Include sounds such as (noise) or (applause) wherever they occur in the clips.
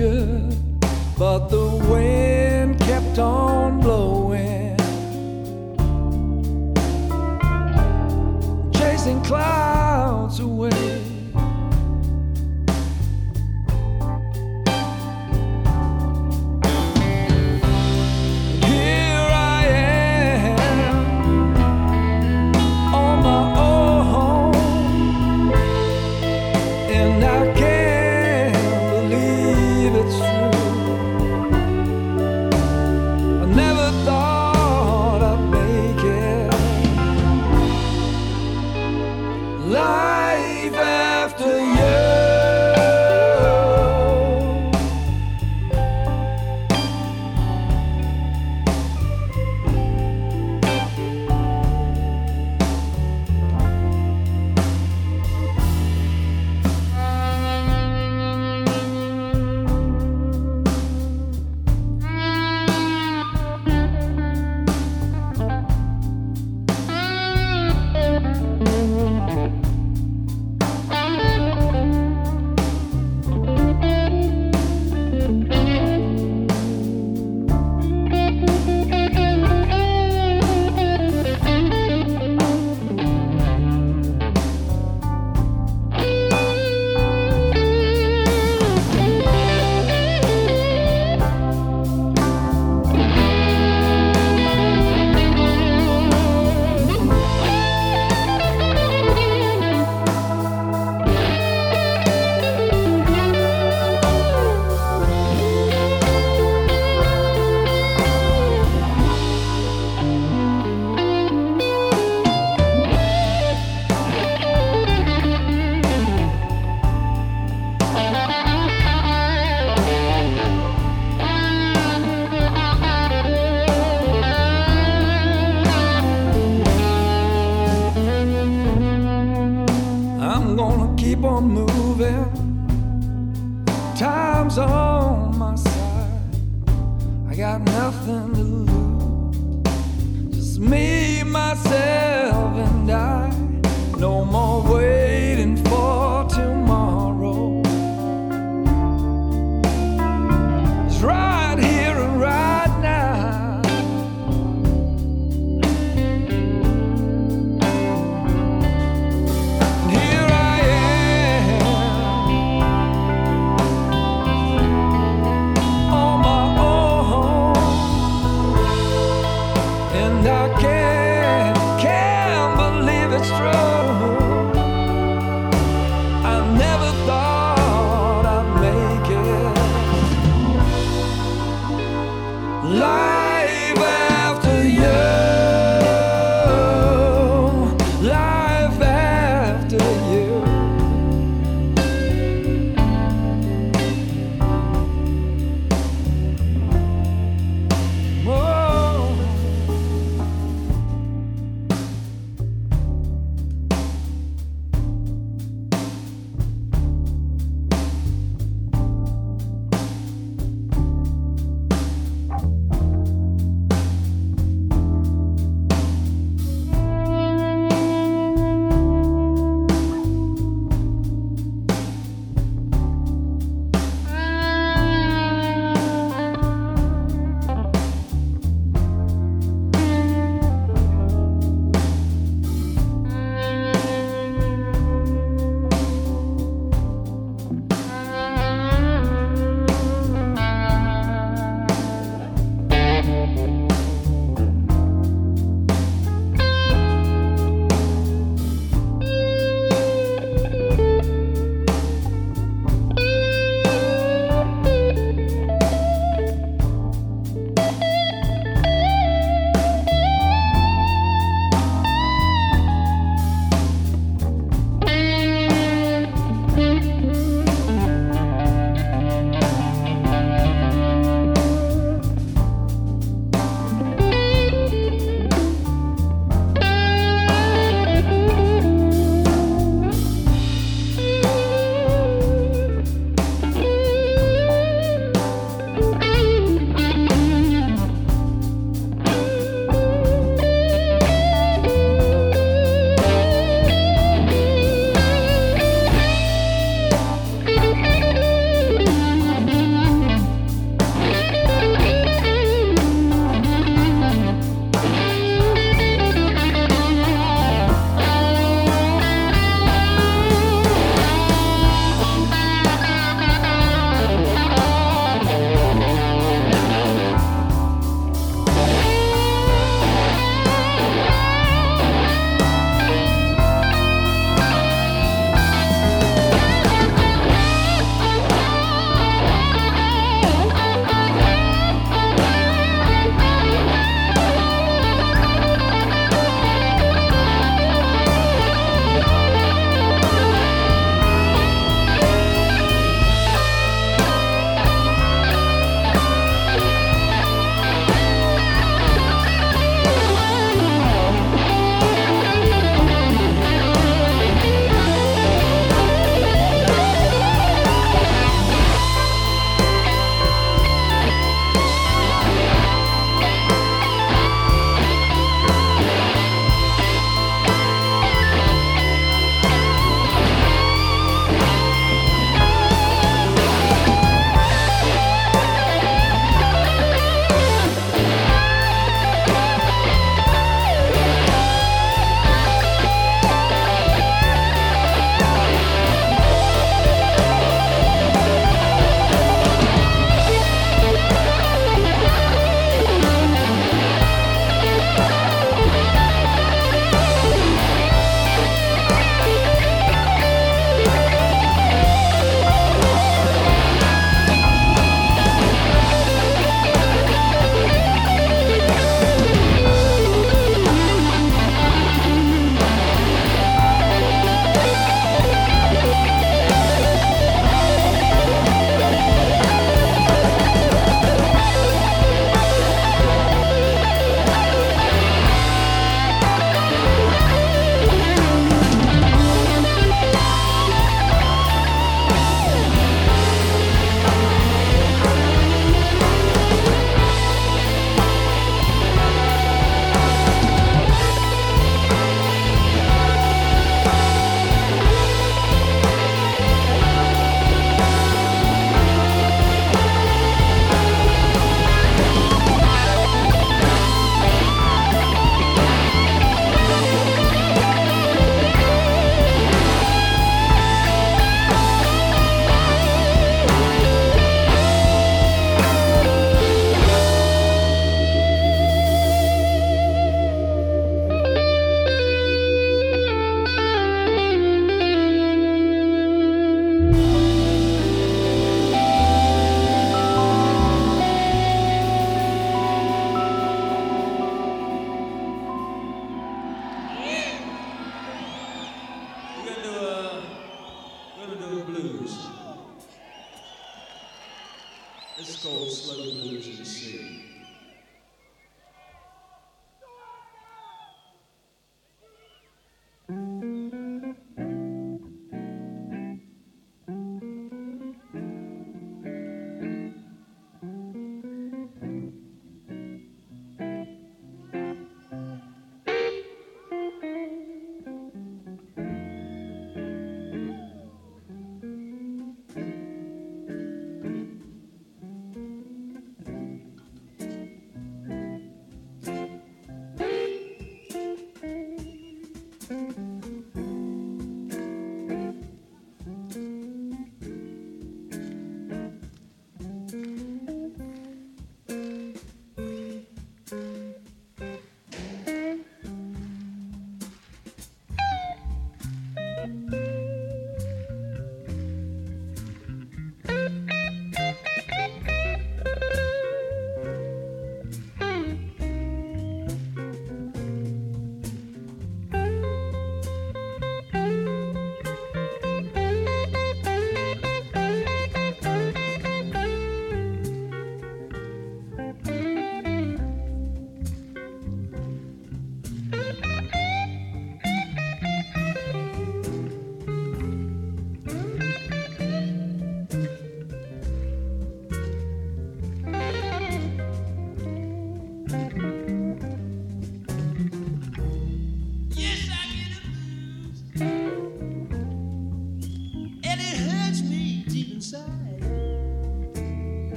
but the wind kept on blowing, chasing clouds.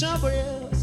somewhere else.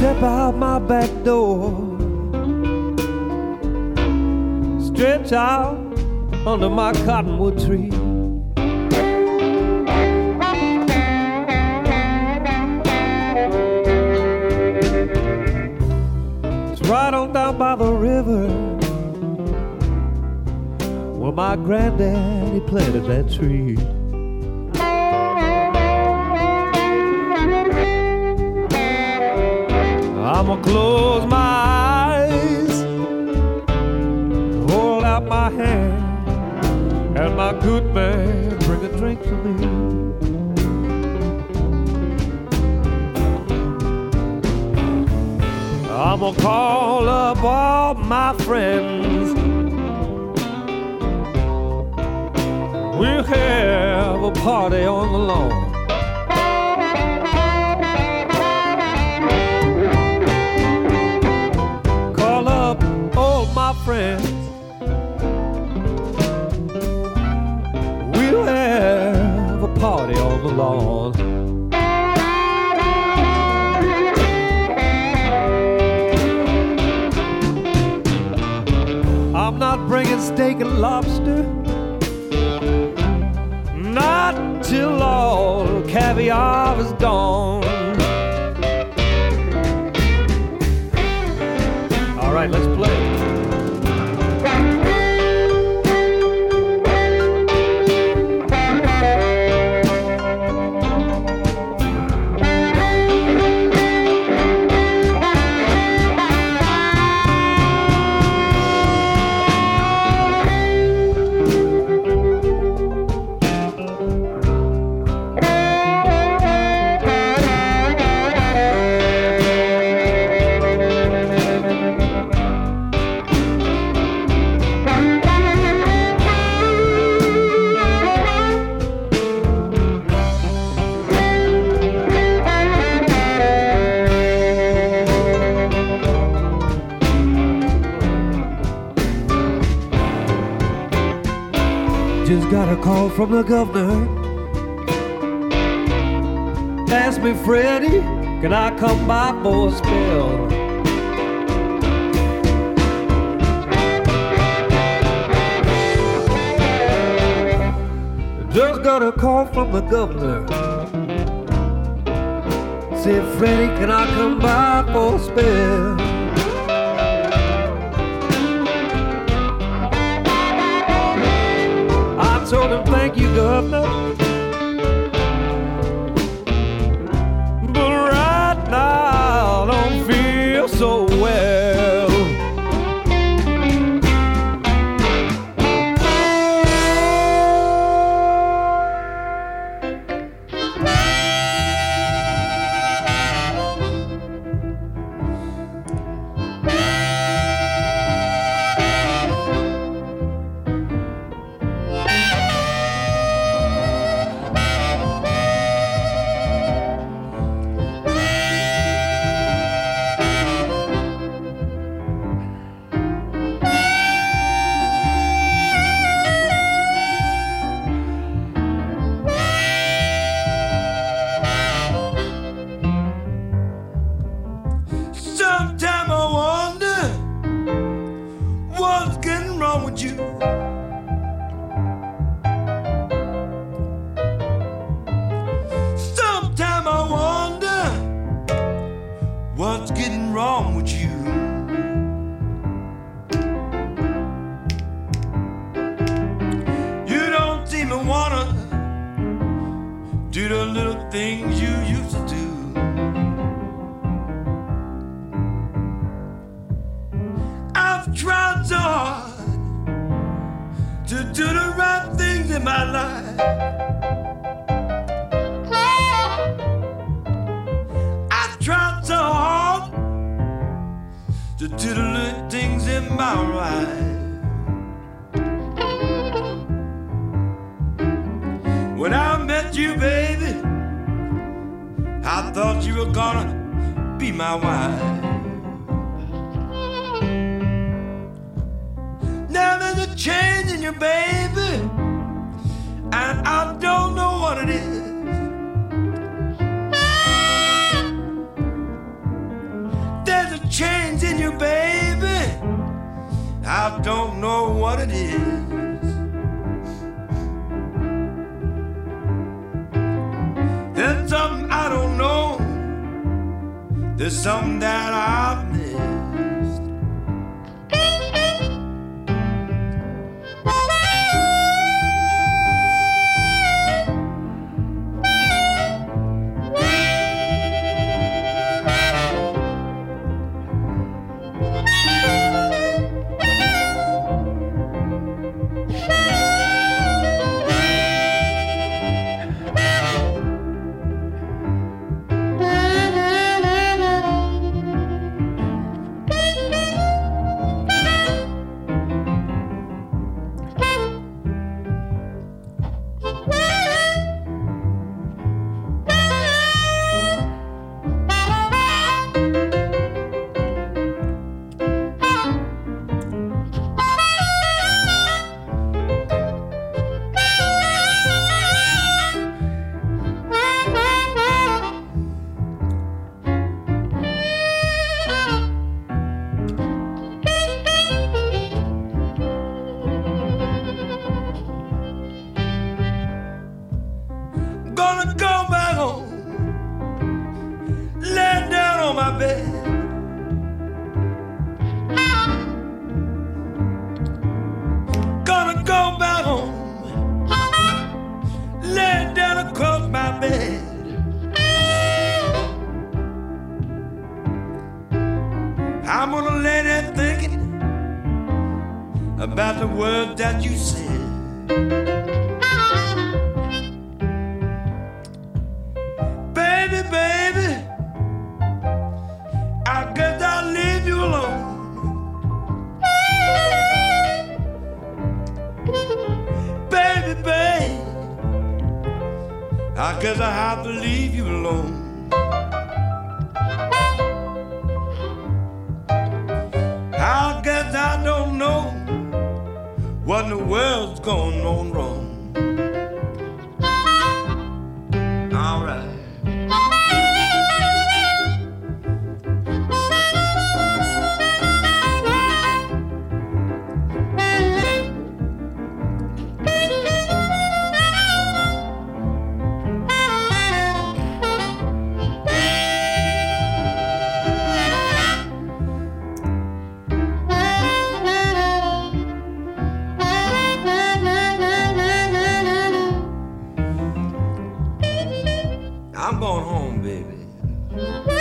Step out my back door, stretch out under my cottonwood tree. It's right on down by the river where my granddaddy planted that tree. My hand, and my good man bring a drink to me. I'ma call up all my friends. We'll have a party on the lawn. Call up all my friends. Party on the lawn. I'm not bringing steak and lobster. Not till all caviar is gone. From the governor. Asked me, Freddie, can I come by for a spell? Just got a call from the governor. Said, Freddie, can I come by for a spell? Thank you, governor. To do the right things in my life. I've tried so hard to do the little things in my life. When I met you, baby, I thought you were gonna be my wife. you, baby. And I don't know what it is. There's a change in you, baby. I don't know what it is. There's something I don't know. There's something that I've I'm going home, baby.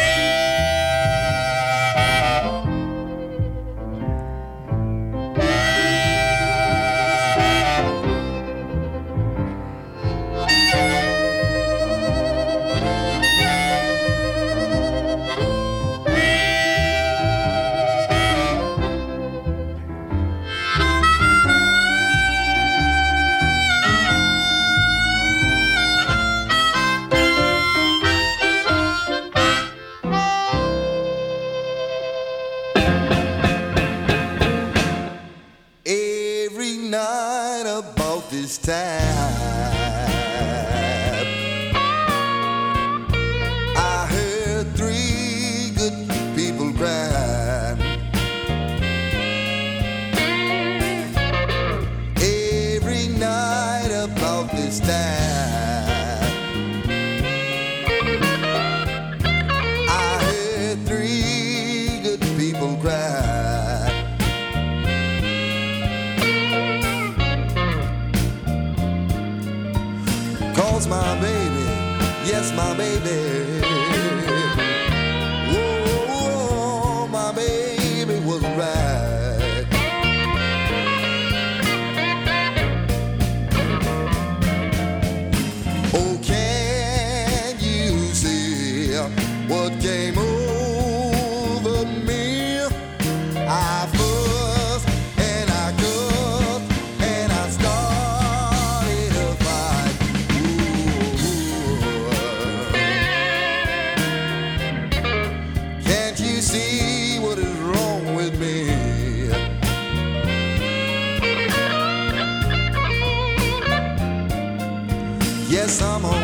Some.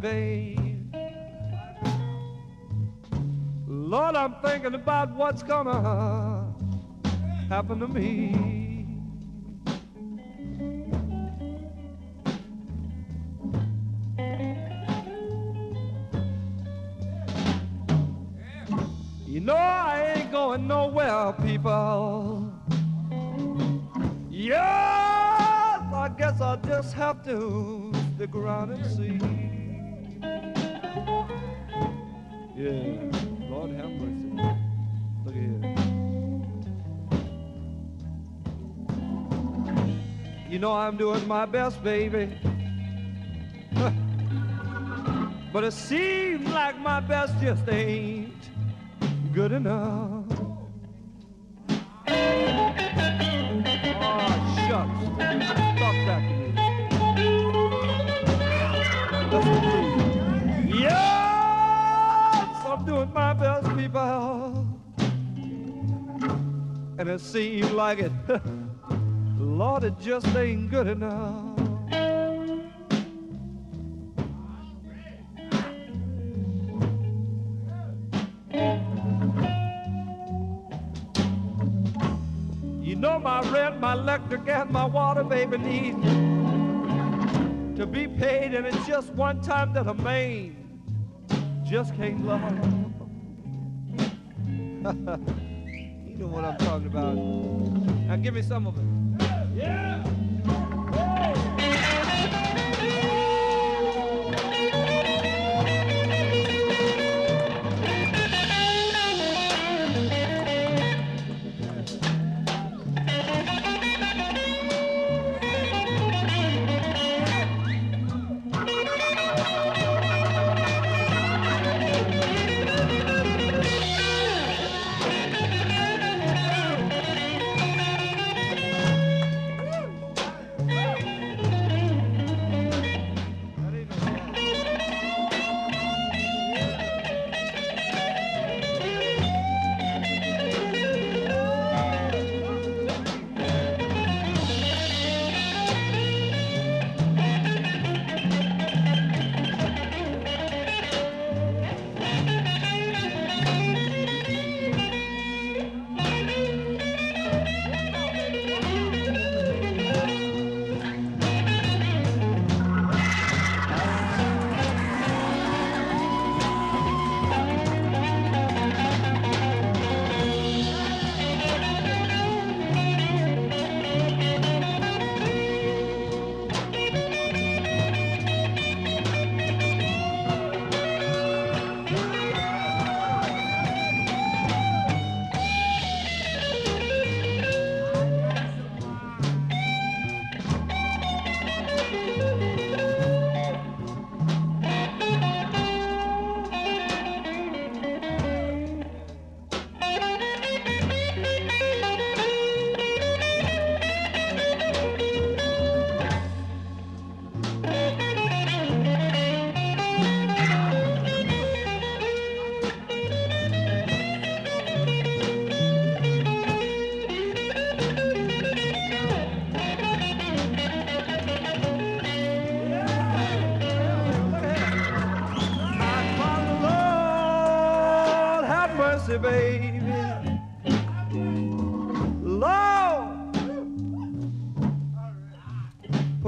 Babe. Lord, I'm thinking about what's gonna happen to me. You know I ain't going nowhere, people. Yes, I guess I'll just have to stick around and see. Yeah, Lord have mercy. Look at here. You know I'm doing my best, baby. (laughs) but it seems like my best just ain't good enough. Oh, shucks. Stop that to. Yes, my best, people. And it seems like it, (laughs) Lord, it just ain't good enough. You know my rent, my electric, and my water, baby, need to be paid, and it's just one time that a man just can't love. (laughs) you know what I'm talking about. Now give me some of it. Yeah.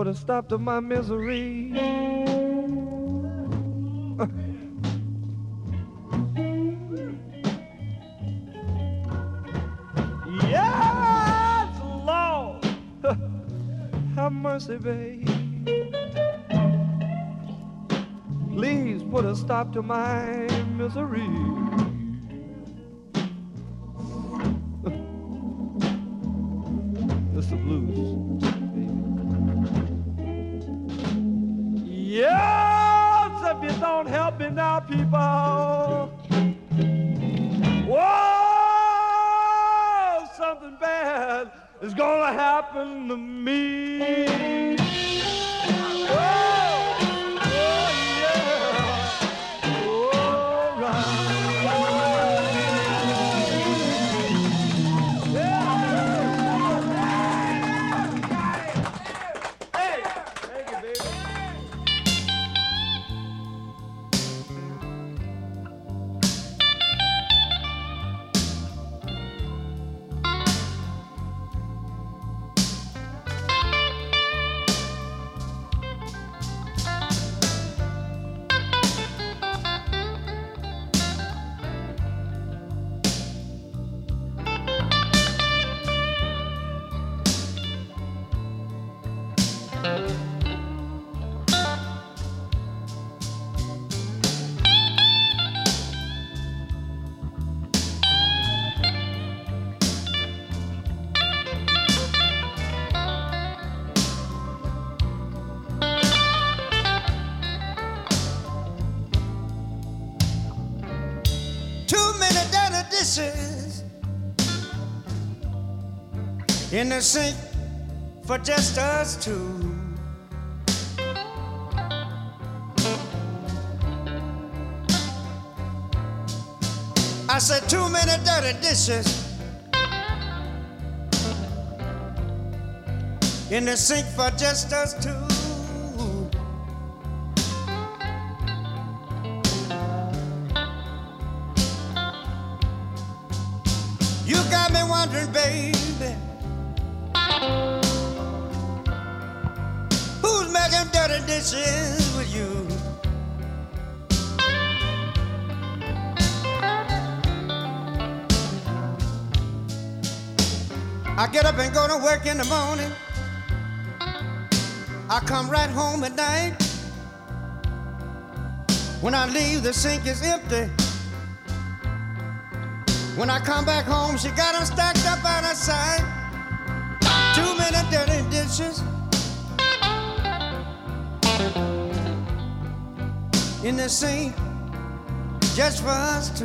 Put a stop to my misery. yes, Lord, (laughs) have mercy, babe. Please put a stop to my misery. People. Whoa, something bad is gonna happen to me. Dishes in the sink for just us two. I said too many dirty dishes in the sink for just us two. Wondering, baby. Who's making dirty dishes with you? I get up and go to work in the morning. I come right home at night. When I leave, the sink is empty. When I come back home, she got them stacked up on her side. Too many dirty dishes in the sink just for us two.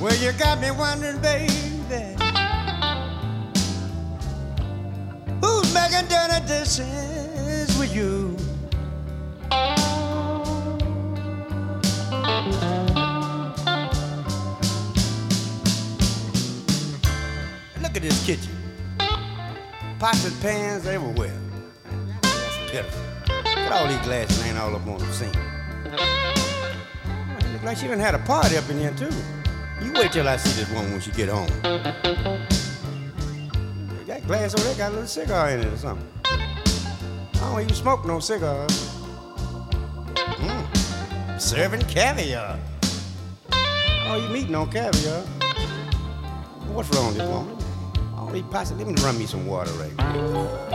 Well, you got me wondering, baby, who's making dirty dishes with you? This kitchen. Pots and pans everywhere. That's pitiful. Look at all these glasses laying all up on the sink. Look like she done had a party up in here too. You wait till I see this woman when she get home. That glass over there got a little cigar in it or something. I don't even smoke no cigars. Mm. Serving caviar. Oh, you eating on caviar? What's wrong with this woman? Let me run me some water right quick.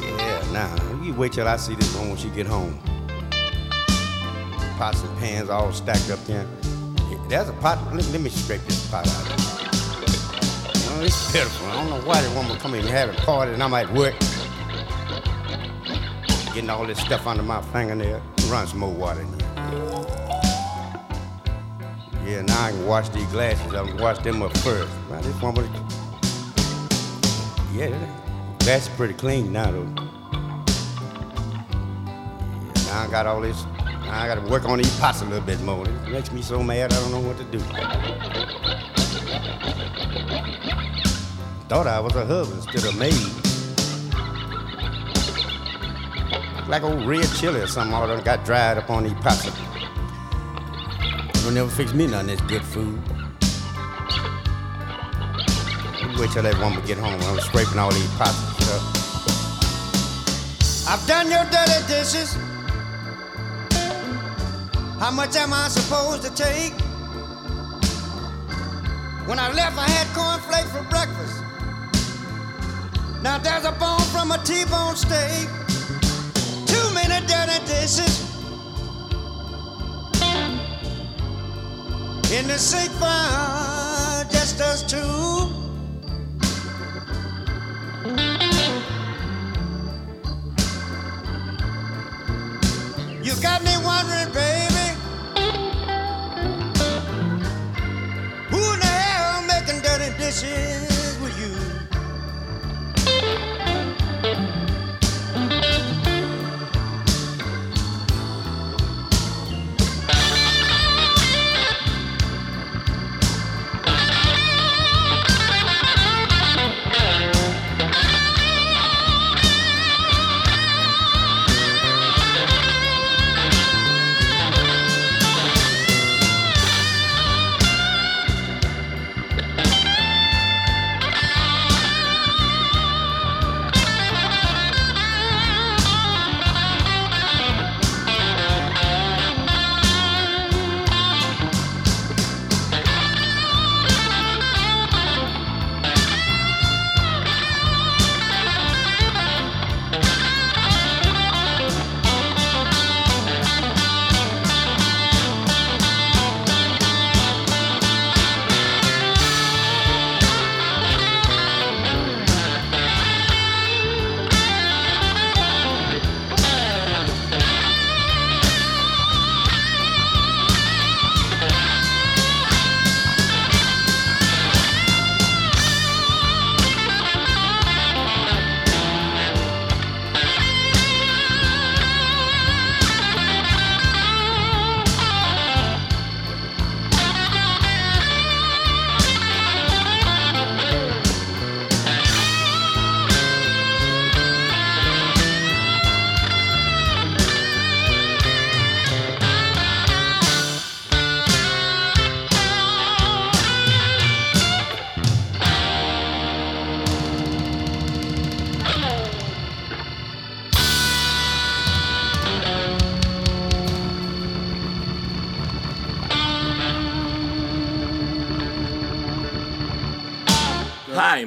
Yeah, now you wait till I see this woman when she get home. Pots and pans all stacked up there. There's a pot. Let, let me scrape this pot out. here. Oh, it's pitiful. I don't know why the woman come in and have a party and I'm at work. Getting all this stuff under my fingernail. Run some more water in here. Yeah, now I can wash these glasses. I can wash them up first. Now this woman, yeah, that's pretty clean now though. Yeah, now I got all this. Now I got to work on these pots a little bit more. It makes me so mad. I don't know what to do. Thought I was a husband instead of maid. Like old red chili or something all done got dried up on these pots. Don't never fix me none of this good food. Wait till that woman get home. I'm scraping all these pots and stuff. I've done your dirty dishes. How much am I supposed to take? When I left, I had cornflakes for breakfast. Now there's a bone from a T-bone steak. Too many dirty dishes. In the sink fire, just us two. You got me wondering, baby, who in the hell making dirty dishes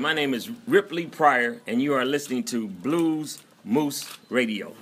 my name is Ripley Pryor, and you are listening to Blues Moose Radio.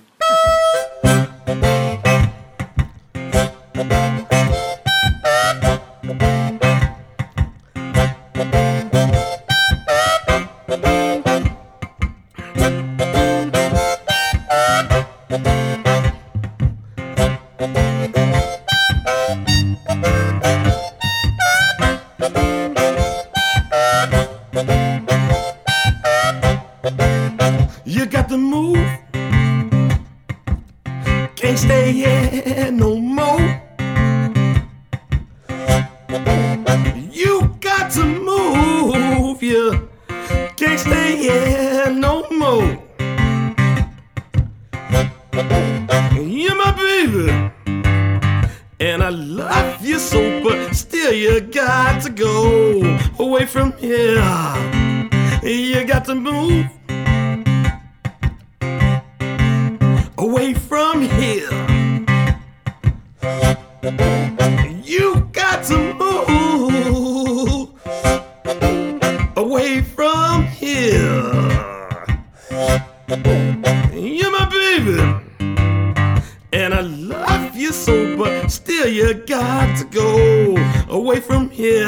And I love you so, but still you got to go away from here.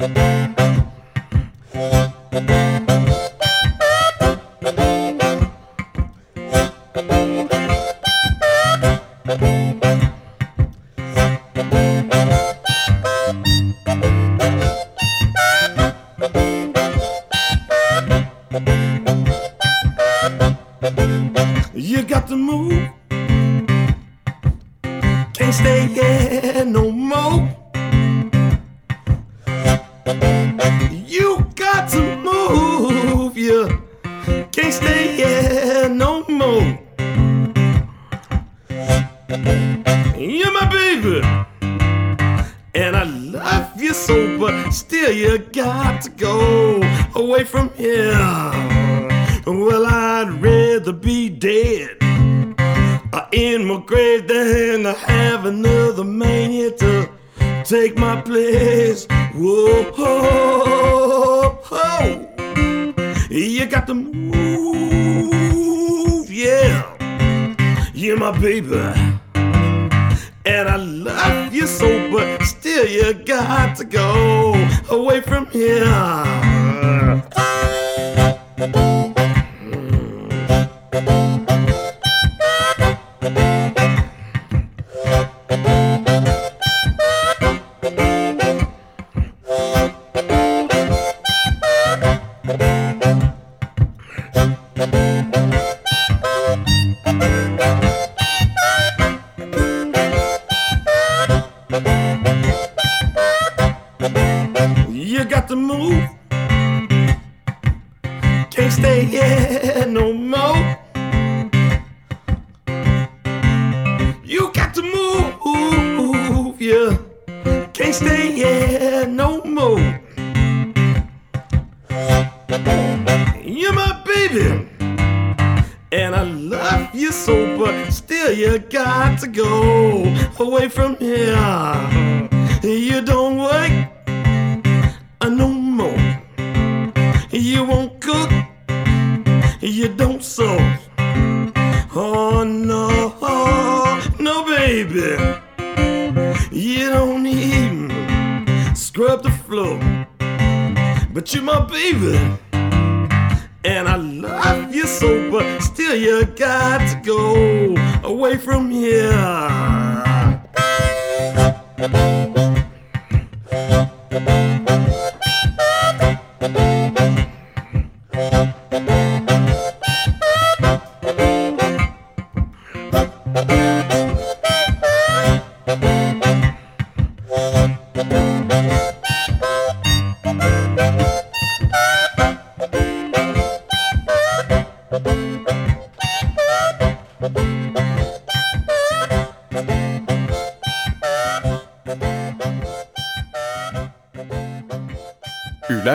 You